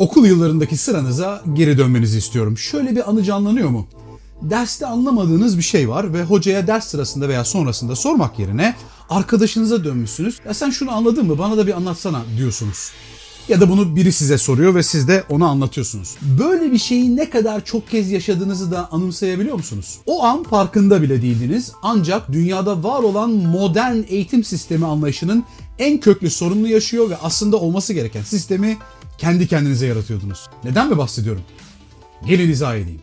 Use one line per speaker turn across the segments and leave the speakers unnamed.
Okul yıllarındaki sıranıza geri dönmenizi istiyorum. Şöyle bir anı canlanıyor mu? Derste anlamadığınız bir şey var ve hocaya ders sırasında veya sonrasında sormak yerine arkadaşınıza dönmüşsünüz. Ya sen şunu anladın mı bana da bir anlatsana diyorsunuz. Ya da bunu biri size soruyor ve siz de ona anlatıyorsunuz. Böyle bir şeyi ne kadar çok kez yaşadığınızı da anımsayabiliyor musunuz? O an farkında bile değildiniz ancak dünyada var olan modern eğitim sistemi anlayışının en köklü sorununu yaşıyor ve aslında olması gereken sistemi kendi kendinize yaratıyordunuz. Neden mi bahsediyorum? Gelin izah edeyim.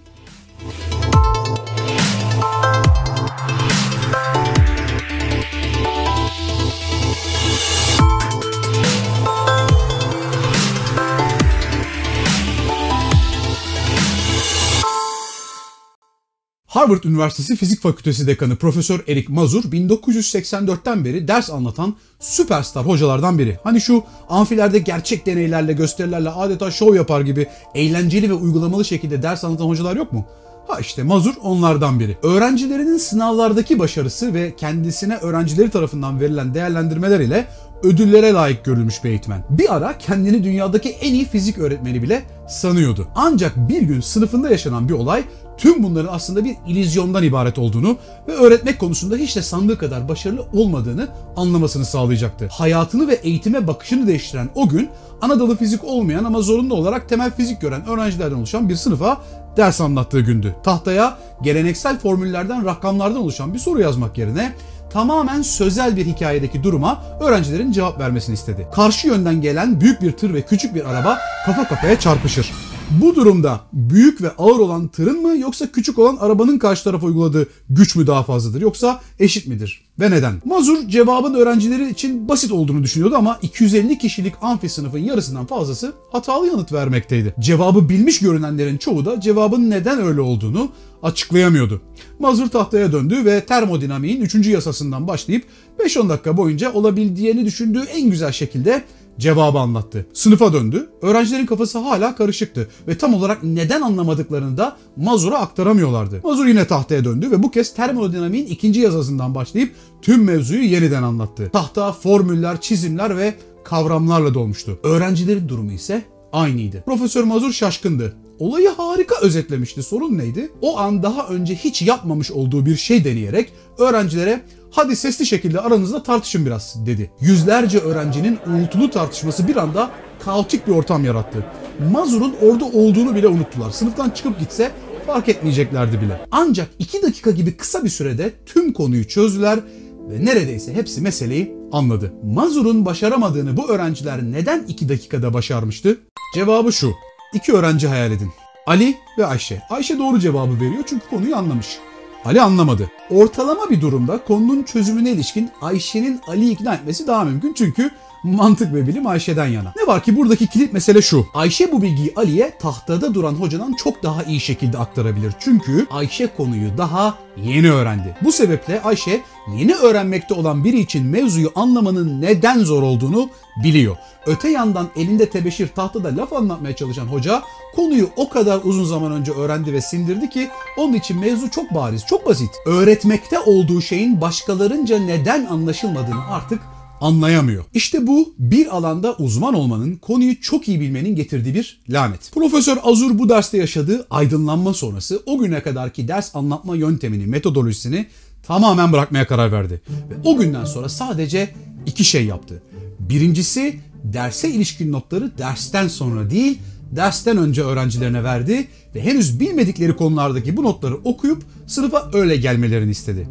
Harvard Üniversitesi Fizik Fakültesi Dekanı Profesör Eric Mazur 1984'ten beri ders anlatan süperstar hocalardan biri. Hani şu amfilerde gerçek deneylerle, gösterilerle adeta şov yapar gibi eğlenceli ve uygulamalı şekilde ders anlatan hocalar yok mu? Ha işte Mazur onlardan biri. Öğrencilerinin sınavlardaki başarısı ve kendisine öğrencileri tarafından verilen değerlendirmeler ile ödüllere layık görülmüş bir eğitmen. Bir ara kendini dünyadaki en iyi fizik öğretmeni bile sanıyordu. Ancak bir gün sınıfında yaşanan bir olay tüm bunların aslında bir ilizyondan ibaret olduğunu ve öğretmek konusunda hiç de sandığı kadar başarılı olmadığını anlamasını sağlayacaktı. Hayatını ve eğitime bakışını değiştiren o gün Anadolu fizik olmayan ama zorunlu olarak temel fizik gören öğrencilerden oluşan bir sınıfa ders anlattığı gündü. Tahtaya geleneksel formüllerden, rakamlardan oluşan bir soru yazmak yerine tamamen sözel bir hikayedeki duruma öğrencilerin cevap vermesini istedi. Karşı yönden gelen büyük bir tır ve küçük bir araba kafa kafaya çarpışır. Bu durumda büyük ve ağır olan tırın mı yoksa küçük olan arabanın karşı tarafa uyguladığı güç mü daha fazladır yoksa eşit midir? Ve neden? Mazur cevabın öğrencileri için basit olduğunu düşünüyordu ama 250 kişilik amfi sınıfın yarısından fazlası hatalı yanıt vermekteydi. Cevabı bilmiş görünenlerin çoğu da cevabın neden öyle olduğunu açıklayamıyordu. Mazur tahtaya döndü ve termodinamiğin 3. yasasından başlayıp 5-10 dakika boyunca olabildiğini düşündüğü en güzel şekilde cevabı anlattı. Sınıfa döndü. Öğrencilerin kafası hala karışıktı ve tam olarak neden anlamadıklarını da Mazur'a aktaramıyorlardı. Mazur yine tahtaya döndü ve bu kez termodinamiğin ikinci yazısından başlayıp tüm mevzuyu yeniden anlattı. Tahta formüller, çizimler ve kavramlarla dolmuştu. Öğrencilerin durumu ise aynıydı. Profesör Mazur şaşkındı. Olayı harika özetlemişti. Sorun neydi? O an daha önce hiç yapmamış olduğu bir şey deneyerek öğrencilere hadi sesli şekilde aranızda tartışın biraz dedi. Yüzlerce öğrencinin uğultulu tartışması bir anda kaotik bir ortam yarattı. Mazur'un orada olduğunu bile unuttular. Sınıftan çıkıp gitse fark etmeyeceklerdi bile. Ancak iki dakika gibi kısa bir sürede tüm konuyu çözdüler ve neredeyse hepsi meseleyi anladı. Mazur'un başaramadığını bu öğrenciler neden iki dakikada başarmıştı? Cevabı şu. İki öğrenci hayal edin. Ali ve Ayşe. Ayşe doğru cevabı veriyor çünkü konuyu anlamış. Ali anlamadı. Ortalama bir durumda konunun çözümüne ilişkin Ayşe'nin Ali'yi ikna etmesi daha mümkün çünkü mantık ve bilim Ayşe'den yana. Ne var ki buradaki kilit mesele şu. Ayşe bu bilgiyi Ali'ye tahtada duran hocadan çok daha iyi şekilde aktarabilir. Çünkü Ayşe konuyu daha yeni öğrendi. Bu sebeple Ayşe yeni öğrenmekte olan biri için mevzuyu anlamanın neden zor olduğunu biliyor. Öte yandan elinde tebeşir tahtada laf anlatmaya çalışan hoca konuyu o kadar uzun zaman önce öğrendi ve sindirdi ki onun için mevzu çok bariz, çok basit. Öğretmekte olduğu şeyin başkalarınca neden anlaşılmadığını artık anlayamıyor. İşte bu bir alanda uzman olmanın, konuyu çok iyi bilmenin getirdiği bir lanet. Profesör Azur bu derste yaşadığı aydınlanma sonrası o güne kadarki ders anlatma yöntemini, metodolojisini tamamen bırakmaya karar verdi. Ve o günden sonra sadece iki şey yaptı. Birincisi derse ilişkin notları dersten sonra değil, dersten önce öğrencilerine verdi ve henüz bilmedikleri konulardaki bu notları okuyup sınıfa öyle gelmelerini istedi.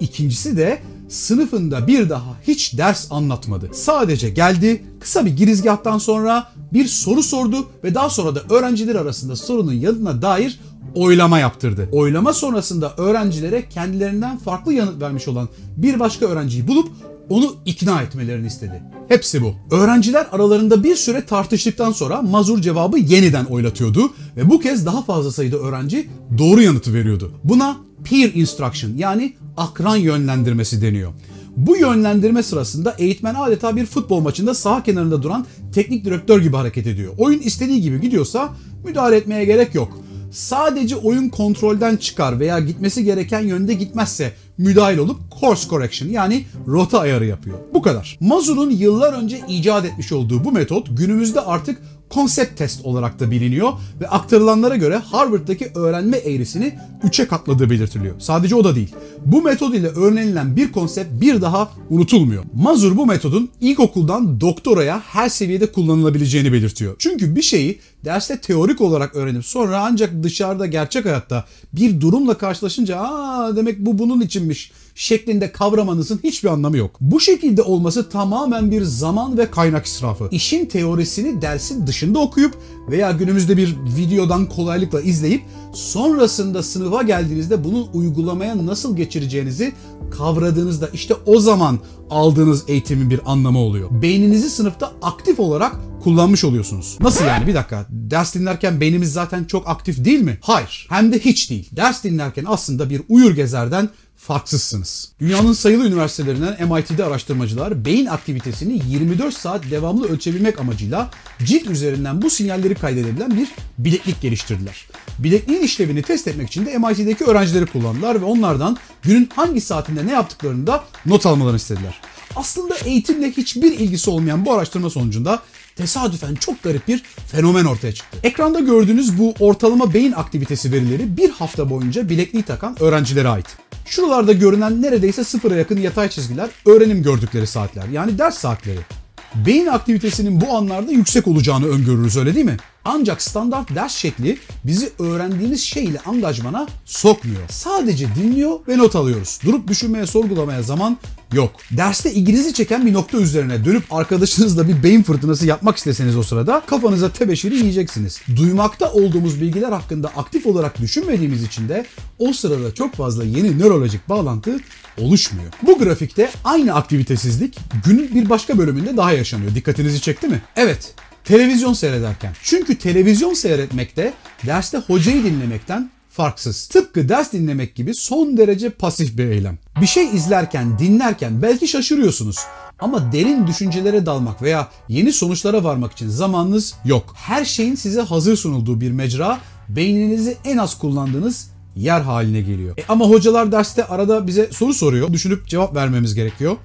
İkincisi de sınıfında bir daha hiç ders anlatmadı. Sadece geldi, kısa bir girizgahtan sonra bir soru sordu ve daha sonra da öğrenciler arasında sorunun yanına dair oylama yaptırdı. Oylama sonrasında öğrencilere kendilerinden farklı yanıt vermiş olan bir başka öğrenciyi bulup onu ikna etmelerini istedi. Hepsi bu. Öğrenciler aralarında bir süre tartıştıktan sonra Mazur cevabı yeniden oylatıyordu ve bu kez daha fazla sayıda öğrenci doğru yanıtı veriyordu. Buna peer instruction yani akran yönlendirmesi deniyor. Bu yönlendirme sırasında eğitmen adeta bir futbol maçında sağ kenarında duran teknik direktör gibi hareket ediyor. Oyun istediği gibi gidiyorsa müdahale etmeye gerek yok. Sadece oyun kontrolden çıkar veya gitmesi gereken yönde gitmezse müdahil olup course correction yani rota ayarı yapıyor. Bu kadar. Mazur'un yıllar önce icat etmiş olduğu bu metot günümüzde artık konsept test olarak da biliniyor ve aktarılanlara göre Harvard'daki öğrenme eğrisini 3'e katladığı belirtiliyor. Sadece o da değil. Bu metod ile öğrenilen bir konsept bir daha unutulmuyor. Mazur bu metodun ilkokuldan doktoraya her seviyede kullanılabileceğini belirtiyor. Çünkü bir şeyi derste teorik olarak öğrenip sonra ancak dışarıda gerçek hayatta bir durumla karşılaşınca aa demek bu bunun içinmiş şeklinde kavramanızın hiçbir anlamı yok. Bu şekilde olması tamamen bir zaman ve kaynak israfı. İşin teorisini dersin dışında okuyup veya günümüzde bir videodan kolaylıkla izleyip sonrasında sınıfa geldiğinizde bunun uygulamaya nasıl geçireceğinizi kavradığınızda işte o zaman aldığınız eğitimin bir anlamı oluyor. Beyninizi sınıfta aktif olarak kullanmış oluyorsunuz. Nasıl yani? Bir dakika. Ders dinlerken beynimiz zaten çok aktif değil mi? Hayır. Hem de hiç değil. Ders dinlerken aslında bir uyur gezerden farksızsınız. Dünyanın sayılı üniversitelerinden MIT'de araştırmacılar beyin aktivitesini 24 saat devamlı ölçebilmek amacıyla cilt üzerinden bu sinyalleri kaydedebilen bir bileklik geliştirdiler. Bilekliğin işlevini test etmek için de MIT'deki öğrencileri kullandılar ve onlardan günün hangi saatinde ne yaptıklarını da not almalarını istediler. Aslında eğitimle hiçbir ilgisi olmayan bu araştırma sonucunda tesadüfen çok garip bir fenomen ortaya çıktı. Ekranda gördüğünüz bu ortalama beyin aktivitesi verileri bir hafta boyunca bilekliği takan öğrencilere ait. Şuralarda görünen neredeyse sıfıra yakın yatay çizgiler öğrenim gördükleri saatler yani ders saatleri. Beyin aktivitesinin bu anlarda yüksek olacağını öngörürüz öyle değil mi? Ancak standart ders şekli bizi öğrendiğimiz şey ile angajmana sokmuyor. Sadece dinliyor ve not alıyoruz. Durup düşünmeye, sorgulamaya zaman yok. Derste ilginizi çeken bir nokta üzerine dönüp arkadaşınızla bir beyin fırtınası yapmak isteseniz o sırada kafanıza tebeşiri yiyeceksiniz. Duymakta olduğumuz bilgiler hakkında aktif olarak düşünmediğimiz için de o sırada çok fazla yeni nörolojik bağlantı oluşmuyor. Bu grafikte aynı aktivitesizlik günün bir başka bölümünde daha yaşanıyor. Dikkatinizi çekti mi? Evet, televizyon seyrederken. Çünkü televizyon seyretmekte derste hocayı dinlemekten farksız. Tıpkı ders dinlemek gibi son derece pasif bir eylem. Bir şey izlerken, dinlerken belki şaşırıyorsunuz. Ama derin düşüncelere dalmak veya yeni sonuçlara varmak için zamanınız yok. Her şeyin size hazır sunulduğu bir mecra beyninizi en az kullandığınız yer haline geliyor. E ama hocalar derste arada bize soru soruyor. Düşünüp cevap vermemiz gerekiyor.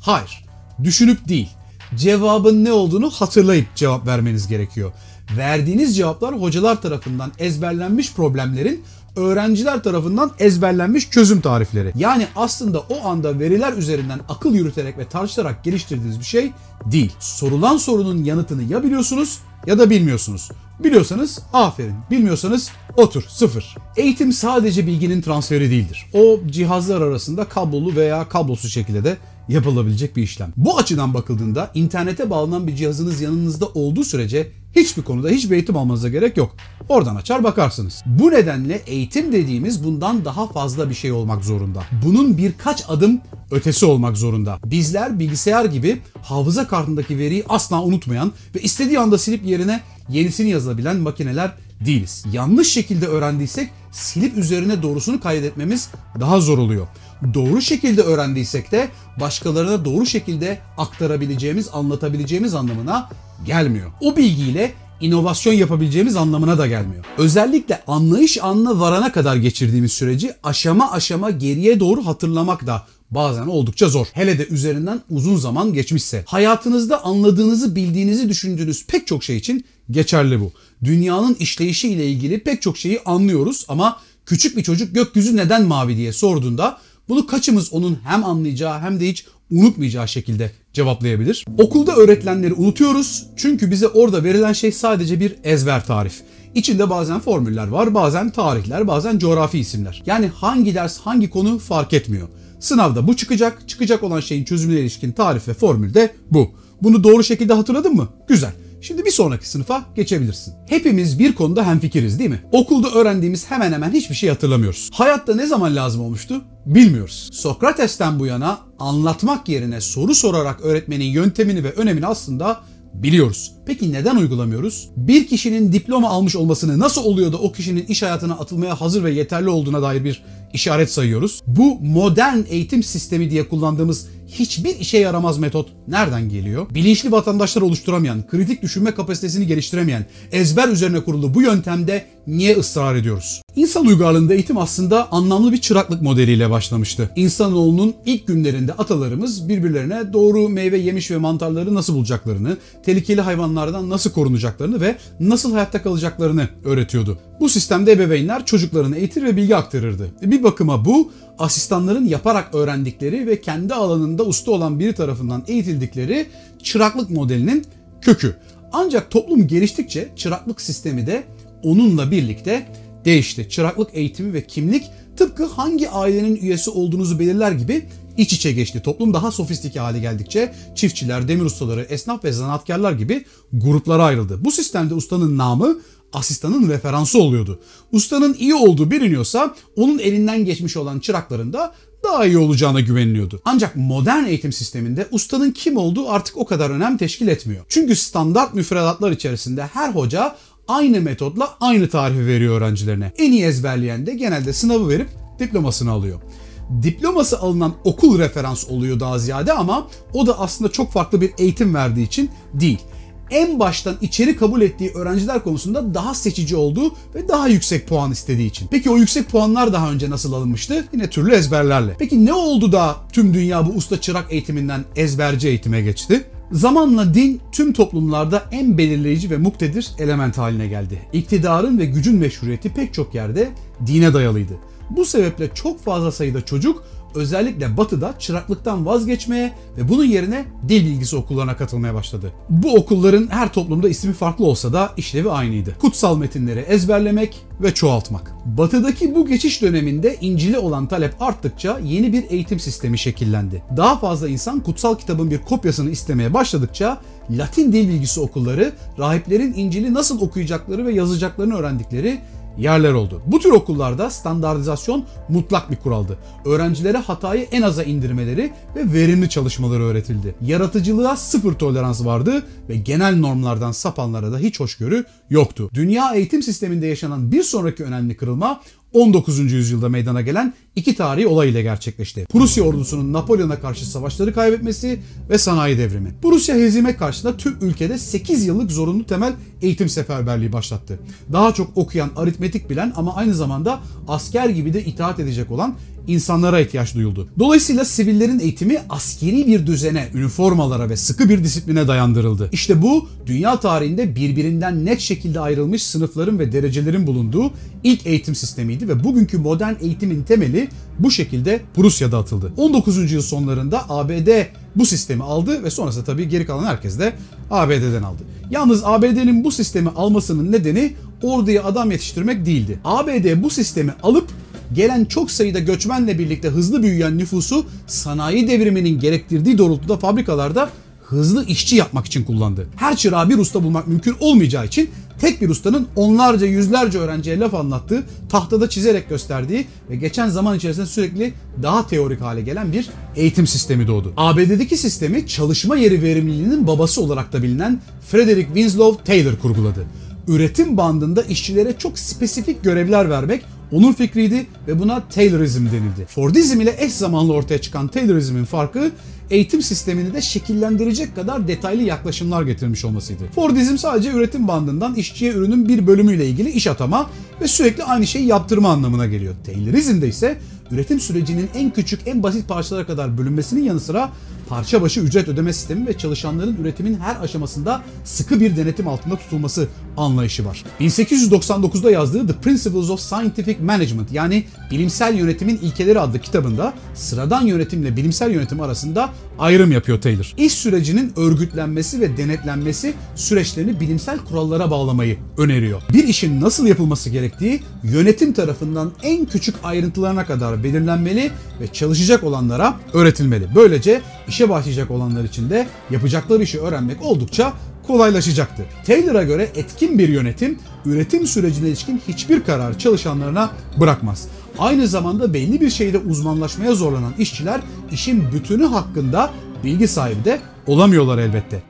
Hayır. Düşünüp değil. Cevabın ne olduğunu hatırlayıp cevap vermeniz gerekiyor. Verdiğiniz cevaplar hocalar tarafından ezberlenmiş problemlerin öğrenciler tarafından ezberlenmiş çözüm tarifleri. Yani aslında o anda veriler üzerinden akıl yürüterek ve tartışarak geliştirdiğiniz bir şey değil. Sorulan sorunun yanıtını ya biliyorsunuz ya da bilmiyorsunuz. Biliyorsanız aferin, bilmiyorsanız otur, sıfır. Eğitim sadece bilginin transferi değildir. O cihazlar arasında kablolu veya kablosuz şekilde de yapılabilecek bir işlem. Bu açıdan bakıldığında internete bağlanan bir cihazınız yanınızda olduğu sürece hiçbir konuda hiçbir eğitim almanıza gerek yok. Oradan açar bakarsınız. Bu nedenle eğitim dediğimiz bundan daha fazla bir şey olmak zorunda. Bunun birkaç adım ötesi olmak zorunda. Bizler bilgisayar gibi hafıza kartındaki veriyi asla unutmayan ve istediği anda silip yerine yenisini yazabilen makineler değiliz. Yanlış şekilde öğrendiysek silip üzerine doğrusunu kaydetmemiz daha zor oluyor. Doğru şekilde öğrendiysek de başkalarına doğru şekilde aktarabileceğimiz, anlatabileceğimiz anlamına gelmiyor. O bilgiyle inovasyon yapabileceğimiz anlamına da gelmiyor. Özellikle anlayış anına varana kadar geçirdiğimiz süreci aşama aşama geriye doğru hatırlamak da bazen oldukça zor. Hele de üzerinden uzun zaman geçmişse. Hayatınızda anladığınızı, bildiğinizi düşündüğünüz pek çok şey için geçerli bu. Dünyanın işleyişi ile ilgili pek çok şeyi anlıyoruz ama küçük bir çocuk gökyüzü neden mavi diye sorduğunda bunu kaçımız onun hem anlayacağı hem de hiç unutmayacağı şekilde cevaplayabilir? Okulda öğretilenleri unutuyoruz çünkü bize orada verilen şey sadece bir ezber tarif. İçinde bazen formüller var, bazen tarihler, bazen coğrafi isimler. Yani hangi ders, hangi konu fark etmiyor. Sınavda bu çıkacak, çıkacak olan şeyin çözümüne ilişkin tarif ve formül de bu. Bunu doğru şekilde hatırladın mı? Güzel. Şimdi bir sonraki sınıfa geçebilirsin. Hepimiz bir konuda hemfikiriz değil mi? Okulda öğrendiğimiz hemen hemen hiçbir şey hatırlamıyoruz. Hayatta ne zaman lazım olmuştu? Bilmiyoruz. Sokrates'ten bu yana anlatmak yerine soru sorarak öğretmenin yöntemini ve önemini aslında biliyoruz. Peki neden uygulamıyoruz? Bir kişinin diploma almış olmasını nasıl oluyor da o kişinin iş hayatına atılmaya hazır ve yeterli olduğuna dair bir işaret sayıyoruz. Bu modern eğitim sistemi diye kullandığımız hiçbir işe yaramaz metot nereden geliyor? Bilinçli vatandaşlar oluşturamayan, kritik düşünme kapasitesini geliştiremeyen, ezber üzerine kurulu bu yöntemde niye ısrar ediyoruz? İnsan uygarlığında eğitim aslında anlamlı bir çıraklık modeliyle başlamıştı. İnsanoğlunun ilk günlerinde atalarımız birbirlerine doğru meyve yemiş ve mantarları nasıl bulacaklarını, tehlikeli hayvanlar hayvanlardan nasıl korunacaklarını ve nasıl hayatta kalacaklarını öğretiyordu. Bu sistemde ebeveynler çocuklarını eğitir ve bilgi aktarırdı. Bir bakıma bu asistanların yaparak öğrendikleri ve kendi alanında usta olan biri tarafından eğitildikleri çıraklık modelinin kökü. Ancak toplum geliştikçe çıraklık sistemi de onunla birlikte değişti. Çıraklık eğitimi ve kimlik tıpkı hangi ailenin üyesi olduğunuzu belirler gibi iç içe geçti. Toplum daha sofistike hale geldikçe çiftçiler, demir ustaları, esnaf ve zanaatkarlar gibi gruplara ayrıldı. Bu sistemde ustanın namı asistanın referansı oluyordu. Ustanın iyi olduğu biliniyorsa onun elinden geçmiş olan çırakların da daha iyi olacağına güveniliyordu. Ancak modern eğitim sisteminde ustanın kim olduğu artık o kadar önem teşkil etmiyor. Çünkü standart müfredatlar içerisinde her hoca aynı metodla aynı tarifi veriyor öğrencilerine. En iyi ezberleyen de genelde sınavı verip diplomasını alıyor. Diploması alınan okul referans oluyor daha ziyade ama o da aslında çok farklı bir eğitim verdiği için değil en baştan içeri kabul ettiği öğrenciler konusunda daha seçici olduğu ve daha yüksek puan istediği için. Peki o yüksek puanlar daha önce nasıl alınmıştı? Yine türlü ezberlerle. Peki ne oldu da tüm dünya bu usta çırak eğitiminden ezberci eğitime geçti? Zamanla din tüm toplumlarda en belirleyici ve muktedir element haline geldi. İktidarın ve gücün meşruiyeti pek çok yerde dine dayalıydı. Bu sebeple çok fazla sayıda çocuk özellikle batıda çıraklıktan vazgeçmeye ve bunun yerine dil bilgisi okullarına katılmaya başladı. Bu okulların her toplumda ismi farklı olsa da işlevi aynıydı. Kutsal metinleri ezberlemek ve çoğaltmak. Batıdaki bu geçiş döneminde İncil'e olan talep arttıkça yeni bir eğitim sistemi şekillendi. Daha fazla insan kutsal kitabın bir kopyasını istemeye başladıkça Latin dil bilgisi okulları rahiplerin İncil'i nasıl okuyacakları ve yazacaklarını öğrendikleri yerler oldu. Bu tür okullarda standartizasyon mutlak bir kuraldı. Öğrencilere hatayı en aza indirmeleri ve verimli çalışmaları öğretildi. Yaratıcılığa sıfır tolerans vardı ve genel normlardan sapanlara da hiç hoşgörü yoktu. Dünya eğitim sisteminde yaşanan bir sonraki önemli kırılma 19. yüzyılda meydana gelen iki tarihi olay ile gerçekleşti. Prusya ordusunun Napolyon'a karşı savaşları kaybetmesi ve sanayi devrimi. Prusya hezime karşısında tüm ülkede 8 yıllık zorunlu temel eğitim seferberliği başlattı. Daha çok okuyan, aritmetik bilen ama aynı zamanda asker gibi de itaat edecek olan insanlara ihtiyaç duyuldu. Dolayısıyla sivillerin eğitimi askeri bir düzene, üniformalara ve sıkı bir disipline dayandırıldı. İşte bu dünya tarihinde birbirinden net şekilde ayrılmış sınıfların ve derecelerin bulunduğu ilk eğitim sistemiydi ve bugünkü modern eğitimin temeli bu şekilde Prusya'da atıldı. 19. yüzyıl sonlarında ABD bu sistemi aldı ve sonrasında tabii geri kalan herkes de ABD'den aldı. Yalnız ABD'nin bu sistemi almasının nedeni orduya adam yetiştirmek değildi. ABD bu sistemi alıp gelen çok sayıda göçmenle birlikte hızlı büyüyen nüfusu sanayi devriminin gerektirdiği doğrultuda fabrikalarda hızlı işçi yapmak için kullandı. Her çırağı bir usta bulmak mümkün olmayacağı için tek bir ustanın onlarca yüzlerce öğrenciye laf anlattığı, tahtada çizerek gösterdiği ve geçen zaman içerisinde sürekli daha teorik hale gelen bir eğitim sistemi doğdu. ABD'deki sistemi çalışma yeri verimliliğinin babası olarak da bilinen Frederick Winslow Taylor kurguladı. Üretim bandında işçilere çok spesifik görevler vermek onun fikriydi ve buna Taylorizm denildi. Fordizm ile eş zamanlı ortaya çıkan Taylorizmin farkı eğitim sistemini de şekillendirecek kadar detaylı yaklaşımlar getirmiş olmasıydı. Fordizm sadece üretim bandından işçiye ürünün bir bölümüyle ilgili iş atama ve sürekli aynı şeyi yaptırma anlamına geliyor. Taylorizmde ise üretim sürecinin en küçük, en basit parçalara kadar bölünmesinin yanı sıra parça başı ücret ödeme sistemi ve çalışanların üretimin her aşamasında sıkı bir denetim altında tutulması anlayışı var. 1899'da yazdığı The Principles of Scientific Management yani Bilimsel Yönetimin İlkeleri adlı kitabında sıradan yönetimle bilimsel yönetim arasında ayrım yapıyor Taylor. İş sürecinin örgütlenmesi ve denetlenmesi süreçlerini bilimsel kurallara bağlamayı öneriyor. Bir işin nasıl yapılması gerektiği yönetim tarafından en küçük ayrıntılarına kadar belirlenmeli ve çalışacak olanlara öğretilmeli. Böylece işe başlayacak olanlar için de yapacakları işi öğrenmek oldukça kolaylaşacaktı. Taylor'a göre etkin bir yönetim üretim sürecine ilişkin hiçbir karar çalışanlarına bırakmaz. Aynı zamanda belli bir şeyde uzmanlaşmaya zorlanan işçiler işin bütünü hakkında bilgi sahibi de olamıyorlar elbette.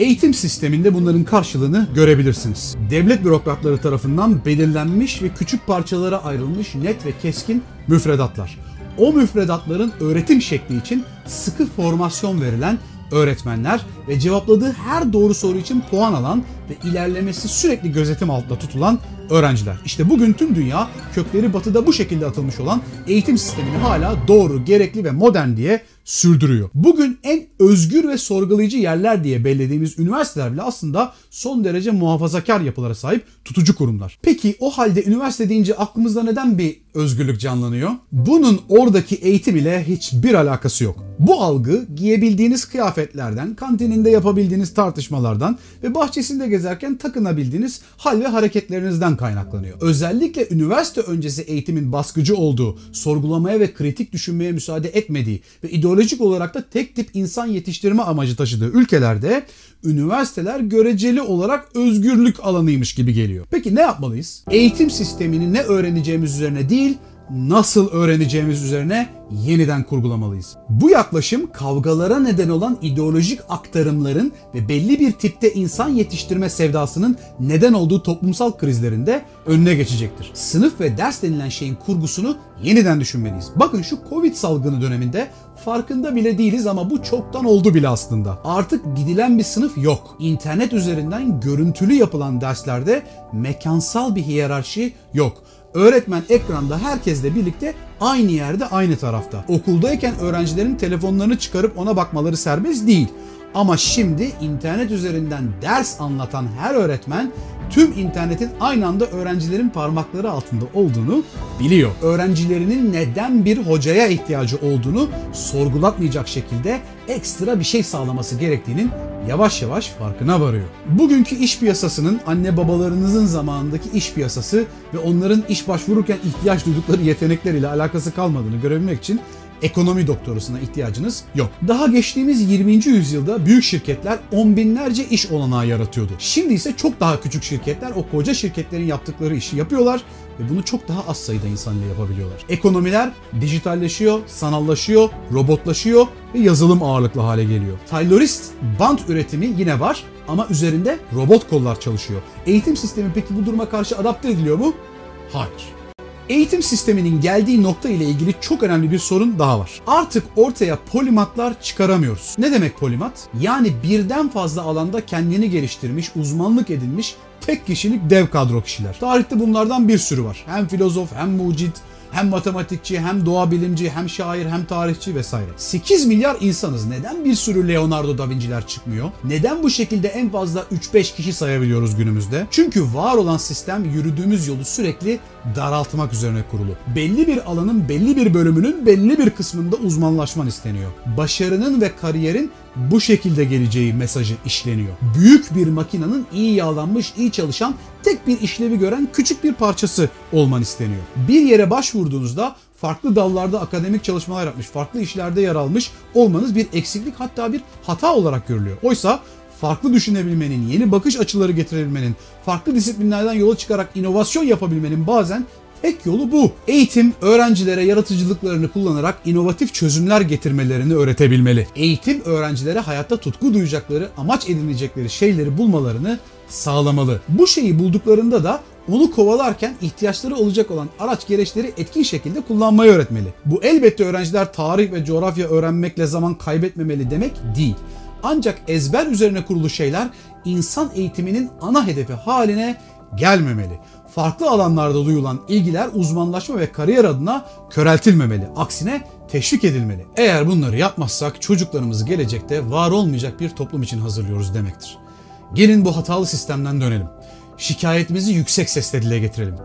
Eğitim sisteminde bunların karşılığını görebilirsiniz. Devlet bürokratları tarafından belirlenmiş ve küçük parçalara ayrılmış net ve keskin müfredatlar. O müfredatların öğretim şekli için sıkı formasyon verilen öğretmenler ve cevapladığı her doğru soru için puan alan ve ilerlemesi sürekli gözetim altında tutulan öğrenciler. İşte bugün tüm dünya kökleri batıda bu şekilde atılmış olan eğitim sistemini hala doğru, gerekli ve modern diye sürdürüyor. Bugün en özgür ve sorgulayıcı yerler diye bellediğimiz üniversiteler bile aslında son derece muhafazakar yapılara sahip tutucu kurumlar. Peki o halde üniversite deyince aklımızda neden bir özgürlük canlanıyor? Bunun oradaki eğitim ile hiçbir alakası yok. Bu algı giyebildiğiniz kıyafetlerden, kantininde yapabildiğiniz tartışmalardan ve bahçesinde gezerken takınabildiğiniz hal ve hareketlerinizden kaynaklanıyor. Özellikle üniversite öncesi eğitimin baskıcı olduğu, sorgulamaya ve kritik düşünmeye müsaade etmediği ve ideolojik olarak da tek tip insan yetiştirme amacı taşıdığı ülkelerde üniversiteler göreceli olarak özgürlük alanıymış gibi geliyor. Peki ne yapmalıyız? Eğitim sistemini ne öğreneceğimiz üzerine değil, nasıl öğreneceğimiz üzerine yeniden kurgulamalıyız. Bu yaklaşım kavgalara neden olan ideolojik aktarımların ve belli bir tipte insan yetiştirme sevdasının neden olduğu toplumsal krizlerinde önüne geçecektir. Sınıf ve ders denilen şeyin kurgusunu yeniden düşünmeliyiz. Bakın şu Covid salgını döneminde farkında bile değiliz ama bu çoktan oldu bile aslında. Artık gidilen bir sınıf yok. İnternet üzerinden görüntülü yapılan derslerde mekansal bir hiyerarşi yok. Öğretmen ekranda herkesle birlikte aynı yerde aynı tarafta. Okuldayken öğrencilerin telefonlarını çıkarıp ona bakmaları serbest değil. Ama şimdi internet üzerinden ders anlatan her öğretmen tüm internetin aynı anda öğrencilerin parmakları altında olduğunu biliyor. Öğrencilerinin neden bir hocaya ihtiyacı olduğunu sorgulatmayacak şekilde ekstra bir şey sağlaması gerektiğinin yavaş yavaş farkına varıyor. Bugünkü iş piyasasının anne babalarınızın zamanındaki iş piyasası ve onların iş başvururken ihtiyaç duydukları yetenekler ile alakası kalmadığını görebilmek için ekonomi doktorusuna ihtiyacınız yok. Daha geçtiğimiz 20. yüzyılda büyük şirketler on binlerce iş olanağı yaratıyordu. Şimdi ise çok daha küçük şirketler o koca şirketlerin yaptıkları işi yapıyorlar ve bunu çok daha az sayıda insan ile yapabiliyorlar. Ekonomiler dijitalleşiyor, sanallaşıyor, robotlaşıyor ve yazılım ağırlıklı hale geliyor. Taylorist bant üretimi yine var ama üzerinde robot kollar çalışıyor. Eğitim sistemi peki bu duruma karşı adapte ediliyor mu? Hayır. Eğitim sisteminin geldiği nokta ile ilgili çok önemli bir sorun daha var. Artık ortaya polimatlar çıkaramıyoruz. Ne demek polimat? Yani birden fazla alanda kendini geliştirmiş, uzmanlık edinmiş tek kişilik dev kadro kişiler. Tarihte bunlardan bir sürü var. Hem filozof, hem mucit, hem matematikçi, hem doğa bilimci, hem şair, hem tarihçi vesaire. 8 milyar insanız. Neden bir sürü Leonardo da Vinci'ler çıkmıyor? Neden bu şekilde en fazla 3-5 kişi sayabiliyoruz günümüzde? Çünkü var olan sistem yürüdüğümüz yolu sürekli daraltmak üzerine kurulu. Belli bir alanın belli bir bölümünün belli bir kısmında uzmanlaşman isteniyor. Başarının ve kariyerin bu şekilde geleceği mesajı işleniyor. Büyük bir makinenin iyi yağlanmış, iyi çalışan, tek bir işlevi gören küçük bir parçası olman isteniyor. Bir yere başvurduğunuzda farklı dallarda akademik çalışmalar yapmış, farklı işlerde yer almış olmanız bir eksiklik hatta bir hata olarak görülüyor. Oysa farklı düşünebilmenin, yeni bakış açıları getirebilmenin, farklı disiplinlerden yola çıkarak inovasyon yapabilmenin bazen Tek yolu bu. Eğitim öğrencilere yaratıcılıklarını kullanarak inovatif çözümler getirmelerini öğretebilmeli. Eğitim öğrencilere hayatta tutku duyacakları, amaç edinecekleri şeyleri bulmalarını sağlamalı. Bu şeyi bulduklarında da onu kovalarken ihtiyaçları olacak olan araç gereçleri etkin şekilde kullanmayı öğretmeli. Bu elbette öğrenciler tarih ve coğrafya öğrenmekle zaman kaybetmemeli demek değil. Ancak ezber üzerine kurulu şeyler insan eğitiminin ana hedefi haline gelmemeli. Farklı alanlarda duyulan ilgiler uzmanlaşma ve kariyer adına köreltilmemeli. Aksine teşvik edilmeli. Eğer bunları yapmazsak çocuklarımızı gelecekte var olmayacak bir toplum için hazırlıyoruz demektir. Gelin bu hatalı sistemden dönelim. Şikayetimizi yüksek sesle dile getirelim.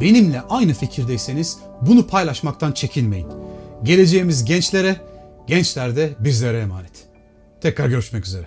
Benimle aynı fikirdeyseniz bunu paylaşmaktan çekinmeyin. Geleceğimiz gençlere, gençler de bizlere emanet. Tekrar görüşmek üzere.